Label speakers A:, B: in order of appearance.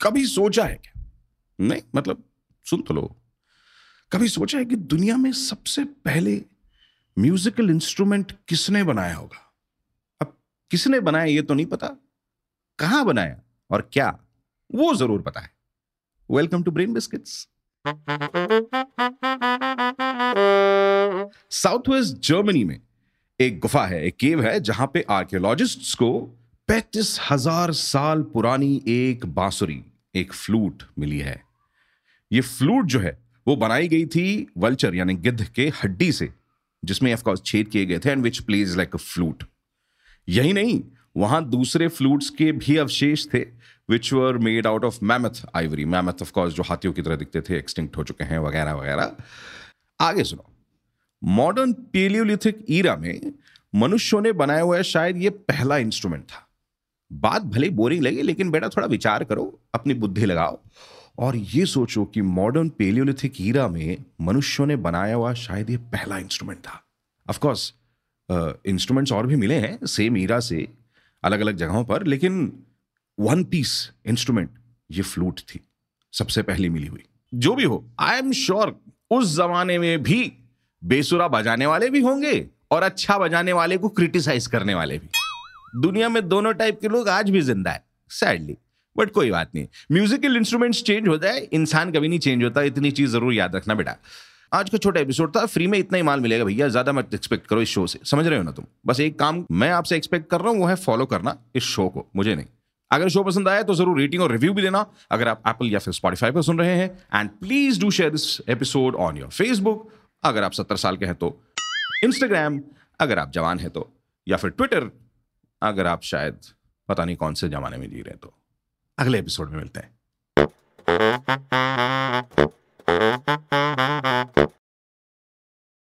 A: कभी सोचा है क्या? नहीं मतलब सुन तो लो। कभी सोचा है कि दुनिया में सबसे पहले म्यूजिकल इंस्ट्रूमेंट किसने बनाया होगा? अब किसने बनाया ये तो नहीं पता। कहाँ बनाया और क्या, वो ज़रूर पता है। Welcome to Brain Biscuits south west Germany में एक गुफा है, एक केव है, जहाँ पे आर्कियोलॉजिस्ट्स को पैंतीस हज़ार साल पुरानी एक बांसुरी, एक फ्लूट मिली है। ये फ्लूट जो है, वो बनाई गई थी वल्चर यानी गिद्ध के हड्डी से, जिसमें ऑफकोर्स छेद किए गए थे and which plays like a flute यही नहीं, वहाँ दूसरे फ्लूट्स के भी अवशेष थे which were made out of mammoth ivory mammoth of course जो हाथियों की तरह दिखते थे एक्सटिंक्ट हो चुके हैं वगैरह वगैरह। आगे सुनो। मॉडर्न पेलियोलिथिक ईरा में मनुष्यों ने बनाया हुआ शायद ये पहला इंस्ट्रूमेंट था। बात भले बोरिंग लगी, लेकिन बेटा थोड़ा विचार करो, अपनी बुद्धि लगाओ। और ये सोचो कि मॉडर्न पेलियोलिथिक ईरा में मनुष्यों ने बनाया हुआ शायद ये पहला इंस्ट्रूमेंट था। ऑफकोर्स इंस्ट्रूमेंट्स और भी मिले हैं सेम ईरा से अलग अलग जगहों पर, लेकिन वन पीस इंस्ट्रूमेंट ये फ्लूट थी, सबसे पहली मिली हुई। जो भी हो आई एम श्योर उस जमाने में भी बेसुरा बजाने वाले भी होंगे और अच्छा बजाने वाले को क्रिटिसाइज करने वाले भी। दुनिया में दोनों टाइप के लोग आज भी ज़िंदा है सैडली बट कोई बात नहीं। म्यूजिकल इंस्ट्रूमेंट्स चेंज हो जाए इंसान कभी नहीं चेंज होता, इतनी चीज़ ज़रूर याद रखना बेटा। आज का छोटा एपिसोड था फ्री में इतना ही माल मिलेगा भैया, ज़्यादा मत एक्सपेक्ट करो इस शो से, समझ रहे हो ना तुम? बस एक काम मैं आपसे एक्सपेक्ट कर रहा हूँ, वो है फॉलो करना इस शो को, मुझे नहीं। अगर शो पसंद आया तो ज़रूर रेटिंग और रिव्यू भी देना, अगर आप एप्पल या फिर स्पॉटीफाई पर सुन रहे हैं and please do share this episode on your Facebook अगर आप सत्तर साल के हैं तो। इंस्टाग्राम अगर आप जवान हैं तो या फिर ट्विटर अगर आप शायद पता नहीं कौन से जमाने में जी रहे हैं तो। अगले एपिसोड में मिलते हैं।